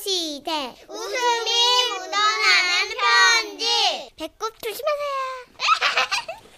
시대 웃음이 묻어나는 편지 배꼽 조심하세요.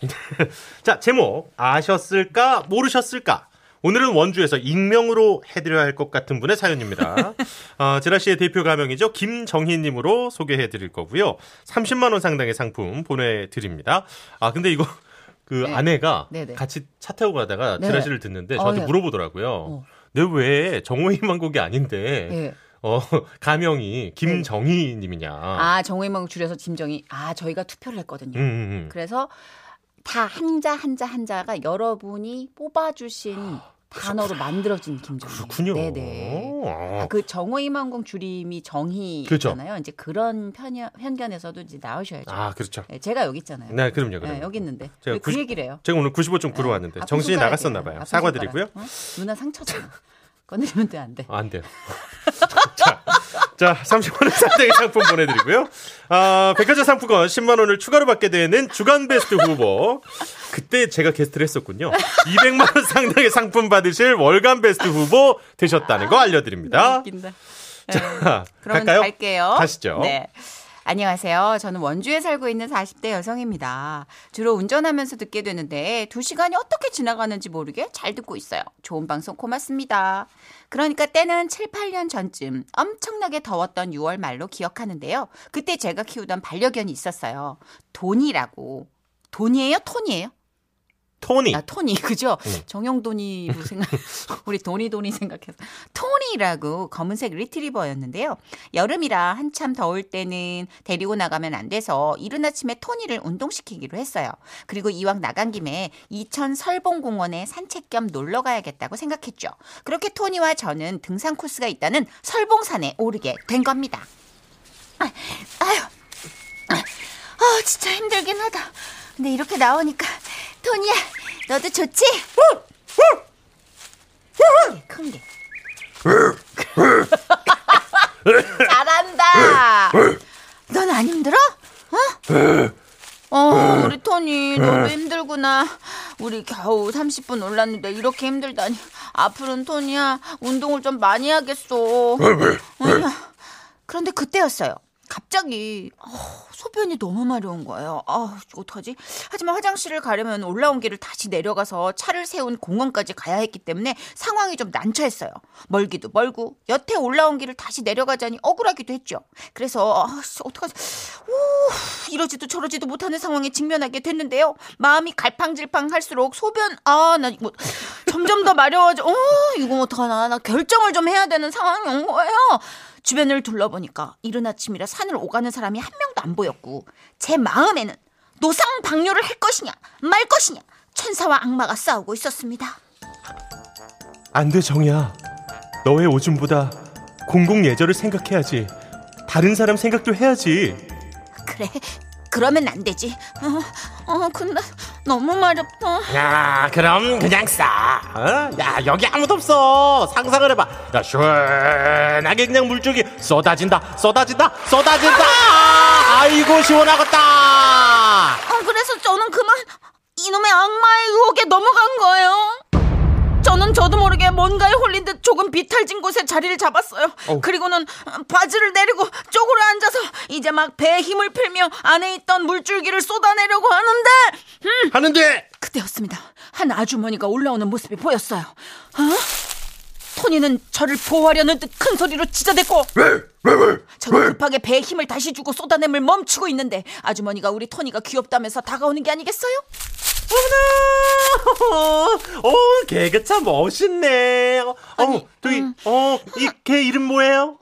자, 제목 아셨을까 모르셨을까? 오늘은 원주에서 익명으로 해드려야 할 것 같은 분의 사연입니다. 어, 제라 씨의 대표 가명이죠. 김정희님으로 소개해드릴 거고요. 30만 원 상당의 상품 보내드립니다. 아 근데 이거 그 네. 아내가 네네. 같이 차 타고 가다가 네. 제라 씨를 듣는데 어, 저한테 네. 물어보더라고요. 어. 내왜 정호희만 곡이 아닌데 예. 어 가명이 김정희 님이냐? 아, 정호희망 줄여서 짐정희. 아, 저희가 투표를 했거든요. 음, 음, 음. 그래서 다 한자 한자 한자가 여러분이 뽑아주신 단어로 만들어진 김정희. 그렇군요. 네네. 아, 아, 그 정호희망공 줄임이 정희잖아요. 이제 그런 편견, 편견에서도 이제 나오셔야죠. 아, 그렇죠. 네, 제가 여기 있잖아요. 네, 그럼요, 그럼요. 네, 여기 있는데 제가 왜그90 얘기를 해요. 제가 오늘 95점 구로 왔는데 아픈 정신이. 나갔었나 봐요. 아픈 사과드리고요. 어? 누나 상처잖아. 꺼내면 돼, 안 돼. 아, 안 돼요. 자, 자, 30만 원 상당의 상품 보내드리고요. 아, 백화점 상품권 10만 원을 추가로 받게 되는 주간 베스트 후보. 그때 제가 게스트를 했었군요. 200만 원 상당의 상품 받으실 월간 베스트 후보 되셨다는 거 알려드립니다. 웃긴다. 자, 그러면 갈까요? 갈게요. 가시죠. 네. 안녕하세요. 저는 원주에 살고 있는 40대 여성입니다. 주로 운전하면서 듣게 되는데 두 시간이 어떻게 지나가는지 모르게 잘 듣고 있어요. 좋은 방송 고맙습니다. 그러니까 때는 7, 8년 전쯤 엄청나게 더웠던 6월 말로 기억하는데요. 그때 제가 키우던 반려견이 있었어요. 돈이라고. 돈이에요? 톤이에요? 토니. 아, 토니, 그죠? 응. 정영돈이로 생각, 우리 돈이 돈이 생각해서. 토니라고 검은색 리트리버였는데요. 여름이라 한참 더울 때는 데리고 나가면 안 돼서 이른 아침에 토니를 운동시키기로 했어요. 그리고 이왕 나간 김에 이천 설봉공원에 산책 겸 놀러 가야겠다고 생각했죠. 그렇게 토니와 저는 등산 코스가 있다는 설봉산에 오르게 된 겁니다. 아, 아유, 아, 아, 진짜 힘들긴 하다. 근데 이렇게 나오니까 토니야, 너도 좋지? 큰 게. 잘한다. 넌 안 힘들어? 어? 어, 우리 토니 너무 힘들구나. 우리 겨우 30분 올랐는데 이렇게 힘들다니. 앞으로는 토니야 운동을 좀 많이 하겠어. 어휴. 그런데 그때였어요. 갑자기 어, 소변이 너무 마려운 거예요. 아, 어떡하지? 하지만 화장실을 가려면 올라온 길을 다시 내려가서 차를 세운 공원까지 가야 했기 때문에 상황이 좀 난처했어요. 멀기도 멀고 여태 올라온 길을 다시 내려가자니 억울하기도 했죠. 그래서 아, 씨, 어떡하지? 우, 이러지도 저러지도 못하는 상황에 직면하게 됐는데요. 마음이 갈팡질팡 할수록 소변 아, 나 이거 점점 더 마려워져. 어, 이거 어떡하나? 나 결정을 좀 해야 되는 상황이 온 거예요. 주변을 둘러보니까 이른 아침이라 산을 오가는 사람이 한 명도 안 보였고 제 마음에는 노상 방뇨를 할 것이냐 말 것이냐 천사와 악마가 싸우고 있었습니다. 안 돼, 정이야. 너의 오줌보다 공공 예절을 생각해야지. 다른 사람 생각도 해야지. 그래 그러면 안 되지. 어, 어 근데 너무 마렵다. 야, 그럼 그냥 싸. 어? 야, 여기 아무도 없어. 상상을 해봐. 야, 시원하게 그냥 물줄기 쏟아진다, 쏟아진다, 쏟아진다. 아이고 시원하겠다. 어, 그래서 저는 그만 이놈의 악마의 유혹에 넘어간 거예요. 저는 저도 모르게 뭔가에 홀린 듯 조금 비탈진 곳에 자리를 잡았어요. 어우. 그리고는 바지를 내리고 쪼그려 앉아서 이제 막 배에 힘을 풀며 안에 있던 물줄기를 쏟아내려고 하는데 하는데 그때였습니다. 한 아주머니가 올라오는 모습이 보였어요. 어? 토니는 저를 보호하려는 듯 큰 소리로 짖어댔고 저는 급하게 배에 힘을 다시 주고 쏟아냄을 멈추고 있는데 아주머니가 우리 토니가 귀엽다면서 다가오는 게 아니겠어요? 어머나, 어, 개가 참 멋있네. 어, 아니, 저기, 음. 어, 이 개 이름 뭐예요?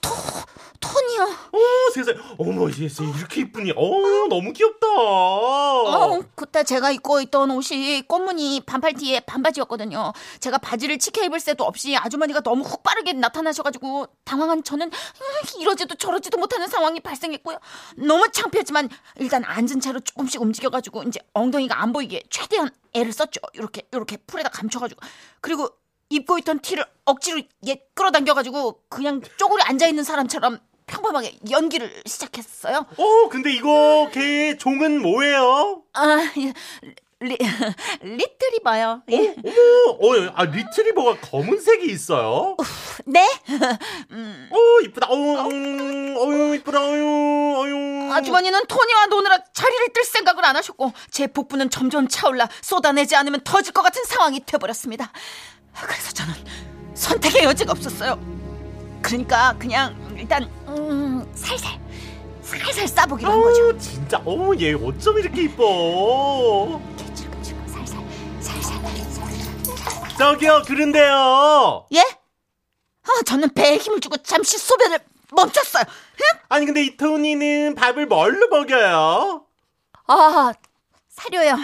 토 니요. 어, 세상에, 어머, 얘 이렇게 이쁘니? 어, 너무 귀엽다. 어, 그때 제가 입고 있던 옷이 꽃무늬 반팔티에 반바지였거든요. 제가 바지를 치켜 입을 새도 없이 아주머니가 너무 훅 빠르게 나타나셔가지고 당황한 저는 음, 이러지도 저러지도 못하는 상황이 발생했고요. 너무 창피했지만 일단 앉은 채로 조금씩 움직여가지고 이제 엉덩이가 안 보이게 최대한 애를 썼죠. 이렇게 이렇게 풀에다 감춰가지고 그리고 입고 있던 티를 억지로 얘 끌어당겨가지고 그냥 쪼그려 앉아 있는 사람처럼 평범하게 연기를 시작했어요. 어, 근데 이거 개 종은 뭐예요? 아, 예, 리, 리트리버요. 예. 어머, 어, 아, 리트리버가 검은색이 있어요? 네? 어 이쁘다. 어유 음, 어유 이쁘다. 어유 어유. 아주머니는 토니와 노느라 자리를 뜰 생각을 안 하셨고 제 복부는 점점 차올라 쏟아내지 않으면 터질 것 같은 상황이 되어버렸습니다. 그래서 저는 선택의 여지가 없었어요. 그러니까 그냥 일단 음, 살살 살살 싸보기로 한 거죠. 어, 진짜 어얘 어쩜 이렇게 이뻐. 지금 지금 살살 살살 살살. 저기요 그런데요. 예? 아, 저는 배에 힘을 주고 잠시 소변을 멈췄어요. 응? 아니 근데 이 토니는 밥을 뭘로 먹여요? 아, 사료요.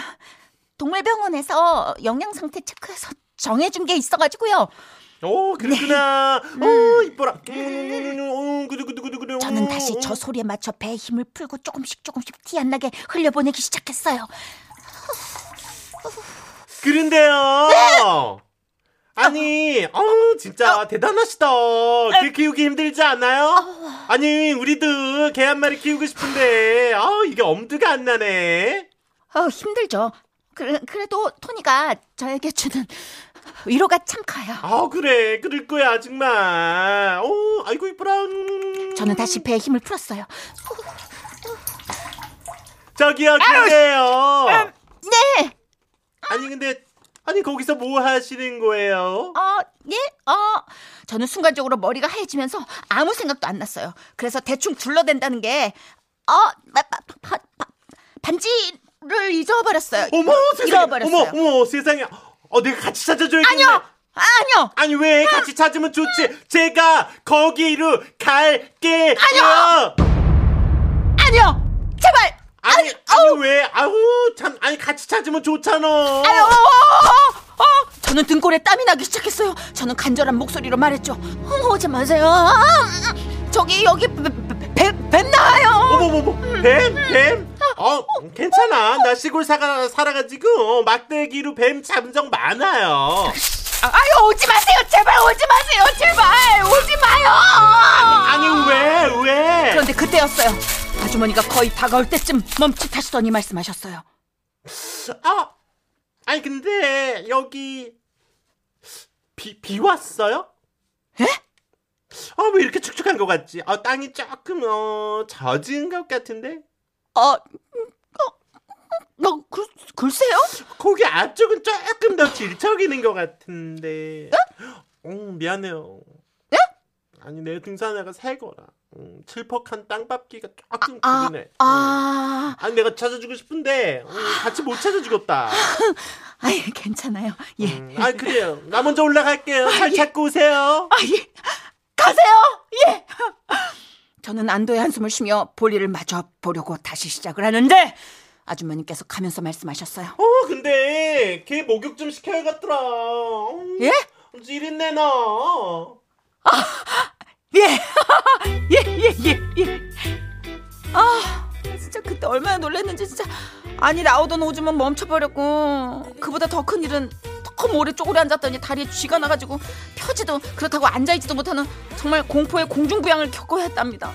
동물병원에서 영양 상태 체크해서 정해준 게 있어가지고요. 오 그렇구나. 어 이뻐라. 음, 구두구두구두구. 저는 다시 저 소리에 맞춰 배에 힘을 풀고 조금씩 조금씩 티 안 나게 흘려보내기 시작했어요. 그런데요. 아니, 어우, 진짜 대단하시다. 개 키우기 힘들지 않아요? 아니, 우리도 개 한 마리 키우고 싶은데, 아 이게 엄두가 안 나네. 어, 힘들죠. 그래, 그래도 토니가 저에게 주는 위로가 참 커요. 아, 그래. 그럴 거야, 정말. 어, 아이고, 이쁘라. 음. 저는 다시 배에 힘을 풀었어요. 저기요, 근데요. 네! 아니, 근데, 아니, 거기서 뭐 하시는 거예요? 어, 예? 어, 저는 순간적으로 머리가 하얘지면서 아무 생각도 안 났어요. 그래서 대충 둘러댄다는 게, 어, 바, 바, 바, 바, 반지를 잊어버렸어요. 어머, 세상에. 잃어버렸어요. 어머, 어머, 세상에. 어, 내가 같이 찾아줘야겠네. 아니요! 아니요! 아니 왜 같이 찾으면 좋지? 제가 거기로 갈게요. 아니요! 아니요! 제발! 아니 아니 왜? 아우 참 아니 같이 찾으면 좋잖아. 아유, 어, 어, 어. 저는 등골에 땀이 나기 시작했어요. 저는 간절한 목소리로 말했죠. 어, 오지 마세요. 아, 저기 여기 뱀, 뱀, 뱀 나와요. 어머머머 뱀 뱀. 어 괜찮아 나 시골 살아 살아가지고 막대기로 뱀 잡은 적 많아요. 아유 오지 마세요. 제발 오지 마세요. 제발 오지 마요. 아니 왜 왜? 그런데 그때였어요. 아주머니가 거의 다가올 때쯤 멈칫하시더니 말씀하셨어요. 아 아니 근데 여기 비 비 왔어요? 에? 아왜 이렇게 축축한 것 같지? 아 땅이 조금 어 젖은 것 같은데. 어, 어, 어 글, 글쎄요? 거기 앞쪽은 조금 더 질척이는 것 같은데. 어, 미안해요. 예? 아니 내 등산화가 새 거라. 음, 칠퍽한 땅밟기가 조금 아, 그러네. 음. 아, 아 니 내가 찾아주고 싶은데 음, 같이 못 찾아주겠다. 아이 괜찮아요. 예. 음, 아 그래요. 나 먼저 올라갈게요. 잘 예. 찾고 오세요. 아, 예. 가세요! 예! 저는 안도의 한숨을 쉬며 볼일을 마저 보려고 다시 시작을 하는데, 아주머니께서 가면서 말씀하셨어요. 어 근데 걔 목욕 좀 시켜야겠더라. 음, 예? 지린내 나. 예! 예, 예, 예, 예. 아, 진짜 그때 얼마나 놀랐는지 진짜. 아니, 나오던 오줌은 멈춰버렸고, 그보다 더 큰 일은 너무 오래 쪼그려 앉았더니 다리에 쥐가 나가지고 펴지도 그렇다고 앉아있지도 못하는 정말 공포의 공중부양을 겪어야 했답니다.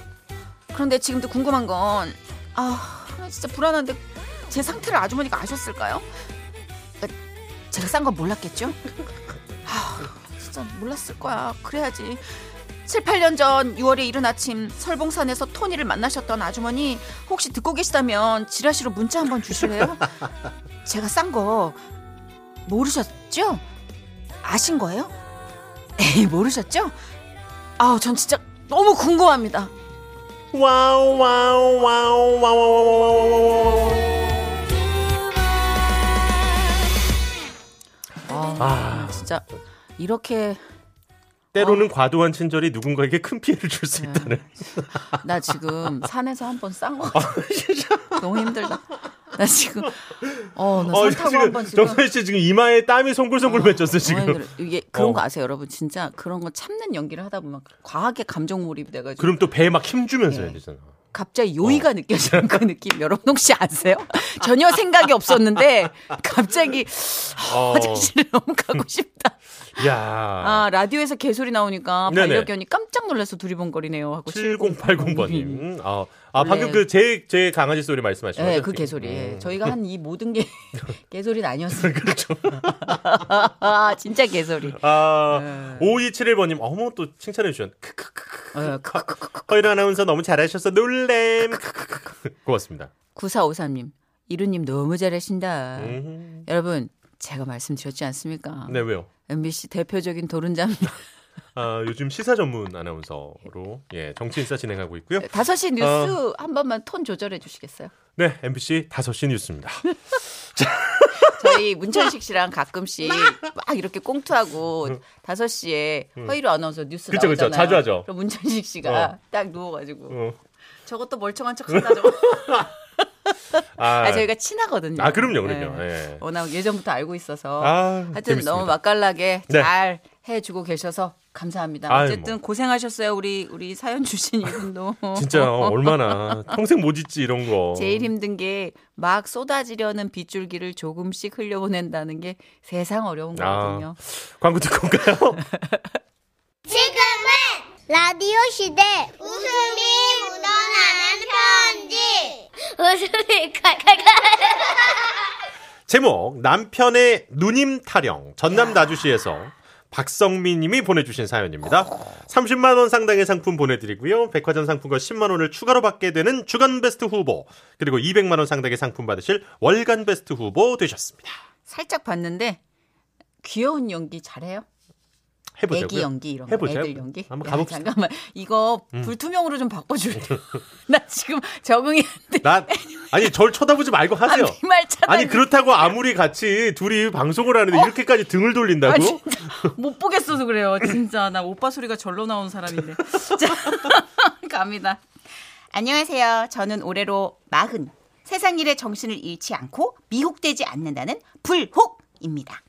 그런데 지금도 궁금한 건, 아, 진짜 불안한데 제 상태를 아주머니가 아셨을까요? 아, 제가 싼 건 몰랐겠죠? 아, 진짜 몰랐을 거야. 그래야지. 7, 8년 전 6월의 이른 아침 설봉산에서 토니를 만나셨던 아주머니 혹시 듣고 계시다면 지라시로 문자 한번 주실래요? 제가 싼 거 모르셨 죠? 아신 거예요? 에이 모르셨죠? 아우 전 진짜 너무 궁금합니다. 와우 와우 와우 와우 와우 와우. 아, 아 진짜 이렇게 때로는 과도한 친절이 누군가에게 큰 피해를 줄수 네. 있다는. 나 지금 산에서 한 번 싼거 너무 힘들다. 나 지금 어나 어, 산 타고 한번 지금 아, 정선 씨 지금 이마에 땀이 송글송글 맺혔어 지금. 이게 그런 어. 거 아세요, 여러분? 진짜 그런 거 참는 연기를 하다 보면 과하게 감정 몰입이 돼가지고 그럼 또 배에 막 힘 주면서 네. 해야 되잖아. 갑자기 요의가 느껴지는 그 느낌 여러분 혹시 아세요? 전혀 생각이 없었는데 갑자기 어, 화장실을 너무 가고 싶다. 야. 아 라디오에서 개소리 나오니까 네네. 반려견이 깜짝 놀라서 두리번거리네요 하고 7080번님. 아, 아 방금 원래- 그제제 강아지 소리 말씀하신 네, 거죠? 그 지금? 개소리. 음. 저희가 한 이 모든 게 개소리는 아니었어요. 그렇죠. 아, 진짜 개소리. 아, 네. 5271번님, 어머, 또 칭찬해 주셨. 크크크크. 어, 허이로 아나운서 너무 잘하셔서 놀램. 고맙습니다. 9453님, 이루님 너무 잘하신다. 음. 여러분, 제가 말씀드렸지 않습니까? 네, 왜요? MBC 대표적인 도른잠. 아, 요즘 시사 전문 아나운서로 예, 정치 인사 진행하고 있고요. 5시 뉴스 한 번만 톤 조절해 주시겠어요? 네, MBC 5시 뉴스입니다. 저희 문천식 씨랑 가끔씩 막 이렇게 꽁투하고 5시에 허이로 아나운서 뉴스 그쵸, 그쵸. 나오잖아요. 자주 하죠. 그럼 문천식 씨가 어. 딱 누워가지고 어. 저것도 멀쩡한 척한다 저거. 아, 아, 저희가 친하거든요. 아, 그럼요, 그럼요. 네. 예. 워낙 예전부터 알고 있어서 아, 하여튼 재밌습니다. 너무 맛깔나게 네. 잘 해주고 계셔서 감사합니다. 아유, 어쨌든 뭐. 고생하셨어요 우리 우리 사연 주신 이분도. 진짜 얼마나 평생 못 잊지 이런 거. 제일 힘든 게 막 쏟아지려는 빗줄기를 조금씩 흘려보낸다는 게 세상 어려운 아. 거거든요. 광고 듣고 올까요? 지금은 라디오 시대 웃음이 묻어나는 편지 웃음이 칼칼칼 제목 남편의 누님 타령 전남 나주시에서 박성민 님이 보내주신 사연입니다. 30만 원 상당의 상품 보내드리고요. 백화점 상품권 10만 원을 추가로 받게 되는 주간 베스트 후보 그리고 200만 원 상당의 상품 받으실 월간 베스트 후보 되셨습니다. 살짝 봤는데 귀여운 연기 잘해요. 해보자고요. 애기 연기 이런 거, 해보자. 애들 연기. 한번 야, 가봅시다. 음. 잠깐만 이거 불투명으로 좀 바꿔줄래? 나 지금 적응이 안 돼. 나 아니 절 쳐다보지 말고 하세요. 말 차단. 아니 그렇다고 아무리 같이 둘이 방송을 하는데 이렇게까지 등을 돌린다고? 아, 진짜 못 보겠어서 그래요. 진짜 나 오빠 소리가 절로 나온 사람인데. 자, 갑니다. 안녕하세요. 저는 올해로 마흔. 세상 일에 정신을 잃지 않고 미혹되지 않는다는 불혹입니다.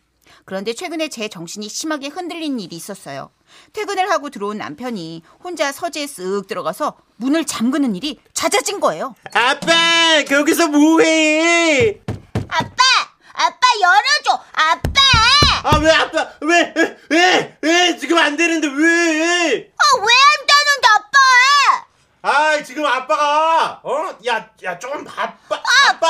그런데 최근에 제 정신이 심하게 흔들린 일이 있었어요. 퇴근을 하고 들어온 남편이 혼자 서재에 쓱 들어가서 문을 잠그는 일이 잦아진 거예요. 아빠 거기서 뭐해? 아빠 아빠 열어줘 아빠 아 왜 아빠 왜 왜왜 지금 안 되는데 왜? 아, 왜안 되는데 아빠 아 지금 아빠가 어야야 좀 바빠 아빠.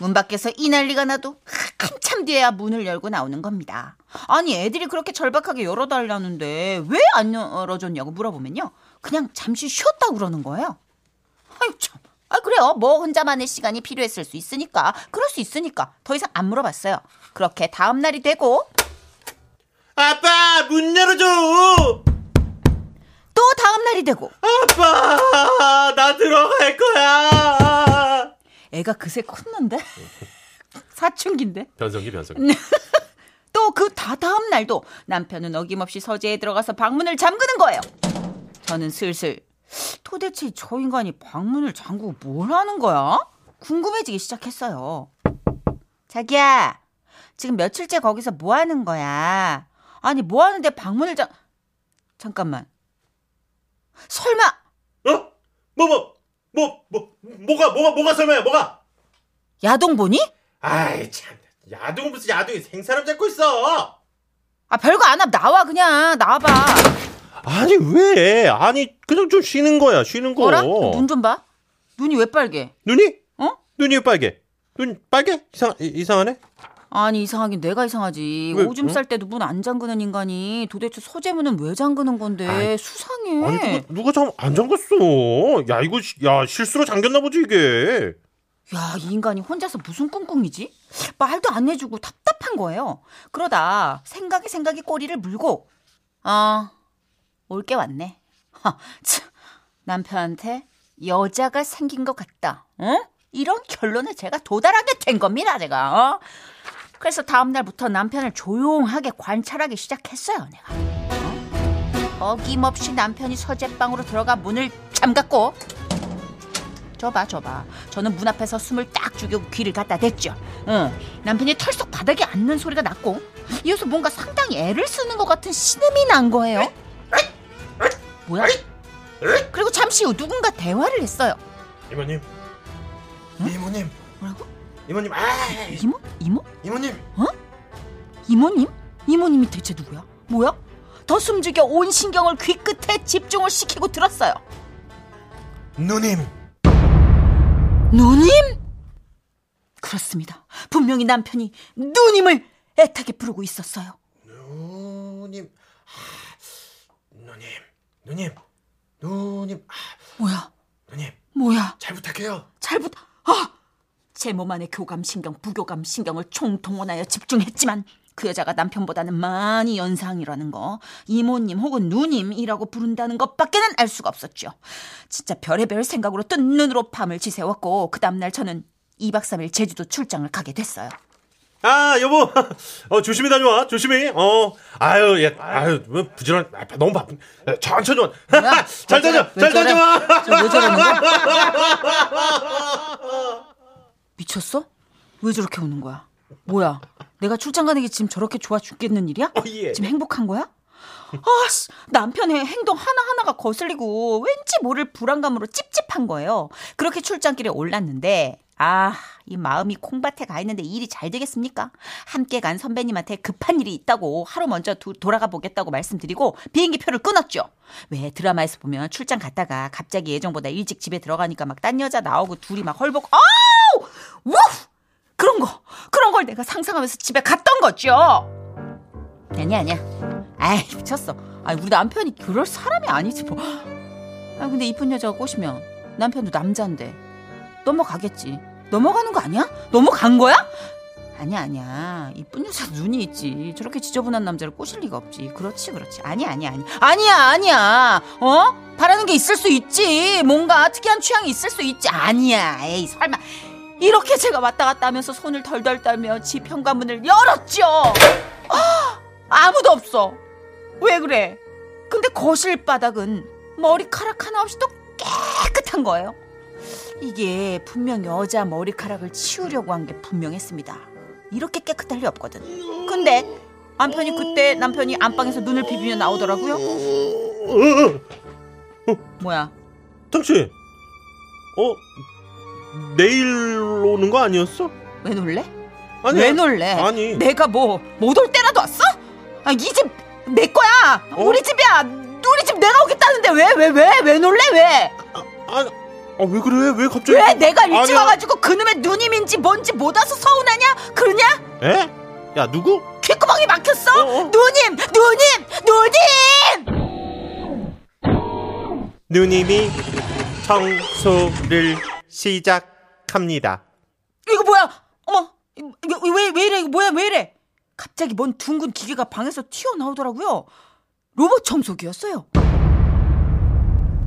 문 밖에서 이 난리가 나도 한참 뒤에야 문을 열고 나오는 겁니다. 아니 애들이 그렇게 절박하게 열어달라는데 왜 안 열어줬냐고 물어보면요. 그냥 잠시 쉬었다 그러는 거예요. 아유 참. 아 그래요. 뭐 혼자만의 시간이 필요했을 수 있으니까. 그럴 수 있으니까. 더 이상 안 물어봤어요. 그렇게 다음 날이 되고 아빠 문 열어줘. 또 다음 날이 되고 아빠 나 들어갈 거야. 애가 그새 컸는데 사춘기인데 변성기 변성기. 또 그 다 다음 날도 남편은 어김없이 서재에 들어가서 방문을 잠그는 거예요. 저는 슬슬 도대체 저 인간이 방문을 잠그고 뭘 하는 거야? 궁금해지기 시작했어요. 자기야, 지금 며칠째 거기서 뭐 하는 거야? 아니, 뭐 하는데 방문을 잠... 잠깐만. 설마 어? 뭐 뭐 뭐 뭐 뭐가 뭐가 뭐가 설마야 뭐가? 야동 보니? 아이 참 야동 무슨 야동이 생사람 잡고 있어. 아, 별거 안 하면 나와 그냥 나와봐. 아니 왜? 아니 그냥 좀 쉬는 거야 쉬는 거. 어라? 눈 좀 봐. 눈이 왜 빨개? 눈이? 어? 눈이 왜 빨개? 눈 빨개? 이상 이- 이상하네. 아니 이상하긴 내가 이상하지. 왜, 오줌 응? 쌀 때도 문 안 잠그는 인간이 도대체 서재문은 왜 잠그는 건데 아이, 수상해. 아니 누가 누가 참안 잠갔어. 야 이거 시- 야 실수로 잠겼나 보지 이게. 야, 이 인간이 혼자서 무슨 꿍꿍이지? 말도 안 해주고 답답한 거예요. 그러다 생각이 생각이 꼬리를 물고, 아, 올 게 왔네. 하, 참, 남편한테 여자가 생긴 것 같다. 어? 이런 결론에 제가 도달하게 된 겁니다, 제가. 어? 그래서 다음날부터 남편을 조용하게 관찰하기 시작했어요, 내가. 어? 어김없이 남편이 서재방으로 들어가 문을 잠갔고, 저봐 저봐 저는 문 앞에서 숨을 딱 죽이고 귀를 갖다 댔죠 응. 남편이 털썩 바닥에 앉는 소리가 났고 이어서 뭔가 상당히 애를 쓰는 것 같은 신음이 난 거예요 뭐야 그리고 잠시 후 누군가 대화를 했어요. 이모님. 이모님. 뭐라고? 이모님. 아, 이모? 이모? 이모님. 이모님? 이모님이 대체 누구야? 뭐야? 더 숨죽여 온 신경을 귀 끝에 집중을 시키고 들었어요. 누님. 누님? 그렇습니다. 분명히 남편이 누님을 애타게 부르고 있었어요. 누님. 아, 누님. 누님. 누님. 아, 뭐야? 누님. 뭐야? 잘 부탁해요. 잘 부탁. 아! 제 몸 안의 교감 신경, 부교감 신경을 총동원하여 집중했지만 그 여자가 남편보다는 많이 연상이라는 거, 이모님 혹은 누님이라고 부른다는 것밖에는 알 수가 없었죠. 진짜 별의별 생각으로 뜬 눈으로 밤을 지새웠고 그 다음날 저는 2박 3일 제주도 출장을 가게 됐어요. 아, 여보. 어, 조심히 다녀와. 조심히. 어. 아유, 예. 아유, 뭐 부지런 아, 너무 바쁜. 야, 천천히 와. 잘왜 다녀. 잘? 다녀와. 미쳤어? 왜 저렇게 우는 거야? 뭐야? 내가 출장 가는 게 지금 저렇게 좋아 죽겠는 일이야? 어, 예. 지금 행복한 거야? 아씨, 남편의 행동 하나하나가 거슬리고 왠지 모를 불안감으로 찝찝한 거예요. 그렇게 출장길에 올랐는데, 아, 이 마음이 콩밭에 가 있는데 일이 잘 되겠습니까? 함께 간 선배님한테 급한 일이 있다고 하루 먼저 두- 돌아가 보겠다고 말씀드리고 비행기 표를 끊었죠. 왜 드라마에서 보면 출장 갔다가 갑자기 예정보다 일찍 집에 들어가니까 막 딴 여자 나오고 둘이 막 헐복, 아우! 우! 그런 거, 그런 걸 내가 상상하면서 집에 갔던 거죠. 아니 아니야. 아이 미쳤어. 아 우리 남편이 그럴 사람이 아니지 뭐. 아 근데 이쁜 여자가 꼬시면 남편도 남자인데 넘어가겠지. 넘어가는 거 아니야? 넘어간 거야? 아니야 아니야. 이쁜 여자 눈이 있지. 저렇게 지저분한 남자를 꼬실 리가 없지. 그렇지 그렇지. 아니야 아니야 아니야. 아니야 아니야. 어? 바라는 게 있을 수 있지. 뭔가 특이한 취향이 있을 수 있지. 아니야. 에이 설마. 이렇게 제가 왔다 갔다 하면서 손을 덜덜 떨며 집 현관문을 열었죠. 아, 아무도 없어. 왜 그래? 근데 거실 바닥은 머리카락 하나 없이 또 깨끗한 거예요. 이게 분명 여자 머리카락을 치우려고 한 게 분명했습니다. 이렇게 깨끗할 리 없거든. 근데 남편이 그때 남편이 안방에서 눈을 비비며 나오더라고요. 뭐야? 당신. 어, 내일 오는 거 아니었어? 왜 놀래? 아니. 왜 놀래? 아니. 내가 뭐 못 올 때라도 왔어? 아, 이 집 내 거야. 어? 우리 집이야. 우리 집 내가 오겠다는데 왜 왜 왜 왜 놀래 왜? 아, 아, 왜 그래? 왜 갑자기? 왜 내가 일찍 아니야. 와가지고 그놈의 누님인지 뭔지 못 와서 서운하냐? 그러냐? 에? 야, 누구? 귓구멍이 막혔어? 어, 어. 누님, 누님, 누님! 누님이 청소를 시작합니다. 이거 뭐야? 어머, 왜, 왜 이래? 이거 뭐야? 왜 이래? 갑자기 뭔 둥근 기계가 방에서 튀어나오더라고요. 로봇 청소기였어요.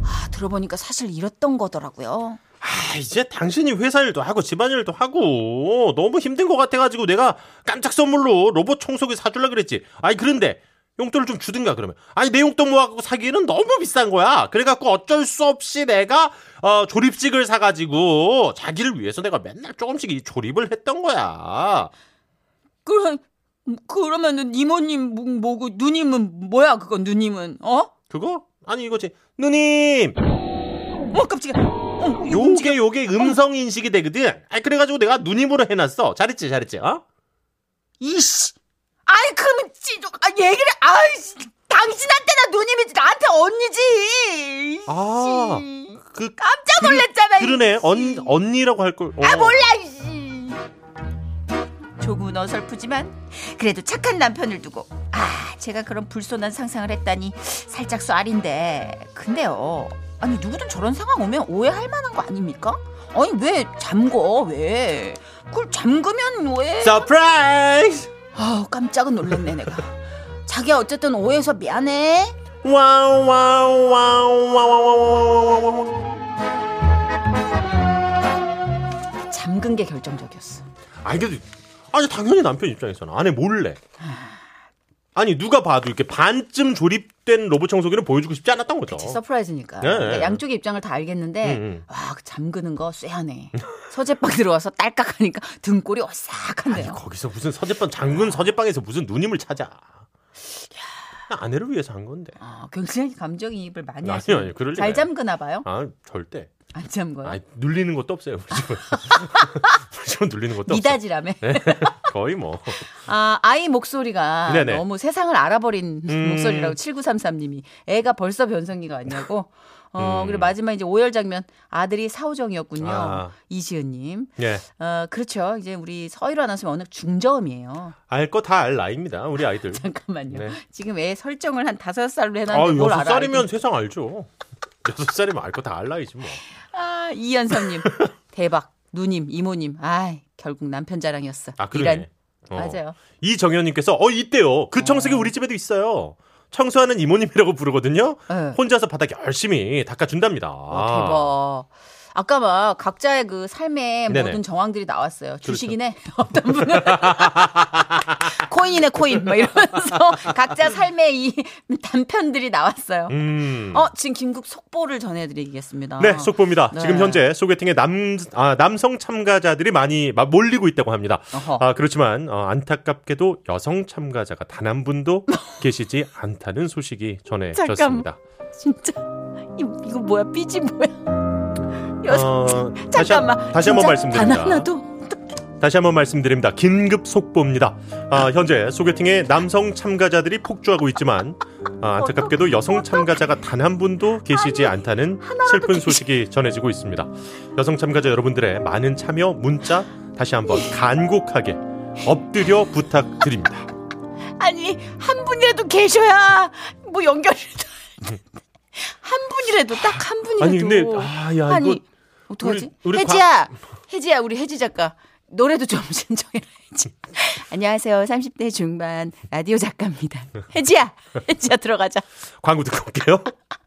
아, 들어보니까 사실 이랬던 거더라고요. 아, 이제 당신이 회사 일도 하고 집안 일도 하고 너무 힘든 것 같아가지고 내가 깜짝 선물로 로봇 청소기 사줄라 그랬지. 아니 그런데 용돈을 좀 주든가 그러면. 아니 내 용돈 모아갖고 사기에는 너무 비싼 거야. 그래갖고 어쩔 수 없이 내가 어, 조립식을 사가지고 자기를 위해서 내가 맨날 조금씩 이 조립을 했던 거야. 그럼, 그러면은 이모님 뭐- 뭐고 누님은 뭐야 그건 누님은 어? 그거? 아니 이거지. 누님 어 깜짝이야. 어. 요게 요게 음성 인식이 되거든. 아 그래가지고 내가 누님으로 해놨어. 잘했지 잘했지. 어? 이씨. 아이 그러면 찌 아, 얘기를 아이씨. 당신한테나 누님이지 나한테 언니지. 아. 그 깜짝 놀랐잖아. 그러네. 이씨. 언 언니라고 할 걸. 어. 아 몰라 이씨. 조금은 어설프지만 그래도 착한 남편을 두고 아 제가 그런 불손한 상상을 했다니 살짝 쏘알인데 근데요 아니 누구든 저런 상황 오면 오해할 만한 거 아닙니까? 아니 왜 잠궈 왜 그걸 잠그면 왜 surprise. 아우 깜짝은 놀랐네 내가 자기야 어쨌든 오해해서 미안해 와우 와우 와우 와우 와우 와우. 잠근 게 결정적이었어 아니 근데 아니 당연히 남편 입장에서는 아내 몰래. 아니 누가 봐도 이렇게 반쯤 조립된 로봇 청소기를 보여주고 싶지 않았던 거죠. surprise니까 네, 그러니까 네. 양쪽의 입장을 다 알겠는데 음, 음. 와, 그 잠그는 거 쎄하네. 서재방 들어와서 딸깍 하니까 등골이 오싹한데요. 거기서 무슨 서재방 잠근 서재방에서 무슨 누님을 찾아. 아내를 위해서 한 건데. 아, 굉장히 감정이입을 많이 아니요, 하시네요. 아니요. 그럴 잘. 잠그나 봐요. 아 절대. 안 잠궈요. 아 눌리는 것도 없어요. 우리 집은. 우리 집은 눌리는 것도 없어. 미닫이라며. 거의 뭐. 아, 아이 목소리가 네네. 너무 세상을 알아버린 음. 목소리라고 7933님이 애가 벌써 변성기가 왔냐고. 어, 음. 그리고 마지막 이제 오열 장면 아들이 사우정이었군요. 아. 이시은님. 예. 어, 그렇죠. 이제 우리 서희로 아나운서는 어느 중저음이에요. 알 거 다 알 나이입니다. 우리 아이들. 잠깐만요. 네. 지금 애 설정을 한 다섯 살로 아, 해놨는데 뭘 여섯 알아? 살이면 세상 알죠. 여섯 살이면 알 거 다 알 나이지 뭐. 아, 이현섭님. 대박. 누님, 이모님. 아 결국 남편 자랑이었어. 아. 그러네. 어. 맞아요. 이정현님께서 어 있대요. 그 청소기 우리 집에도 있어요. 청소하는 이모님이라고 부르거든요. 네. 혼자서 바닥 열심히 닦아준답니다. 어, 대박. 아까 막 각자의 그 삶의 네네. 모든 정황들이 나왔어요. 주식이네. 어떤 분은 코인이네 코인. 막 이러면서 각자 삶의 이 단편들이 나왔어요. 음. 어 지금 긴급 속보를 전해드리겠습니다. 네, 속보입니다. 네. 지금 현재 소개팅에 남, 아, 남성 참가자들이 많이 막 몰리고 있다고 합니다. 어허. 아, 그렇지만 어, 안타깝게도 여성 참가자가 단 한 분도 계시지 않다는 소식이 전해졌습니다. 진짜 이, 이거 뭐야 삐지 뭐야? 여섯 어, 다시, 한- 잠깐만. 다시 한번 진짜 말씀드립니다. 단 하나도 다시 한번 말씀드립니다. 긴급 속보입니다. 아, 현재 소개팅에 남성 참가자들이 폭주하고 있지만 아, 안타깝게도 여성 참가자가 단 한 분도 계시지 않다는 슬픈 소식이 전해지고 있습니다. 여성 참가자 여러분들의 많은 참여 문자 다시 한번 간곡하게 엎드려 부탁드립니다. 아니 한 분이라도 계셔야 뭐 연결이라도 한 분이라도 딱 한 분이라도 아니 근데 아야 아니 이거 어떡하지? 우리- 우리 혜지야! 혜지야 우리 혜지 작가. 노래도 좀 신청해라 혜지. 안녕하세요. 30대 중반 라디오 작가입니다. 혜지야! 혜지야 들어가자. 광고 듣고 올게요.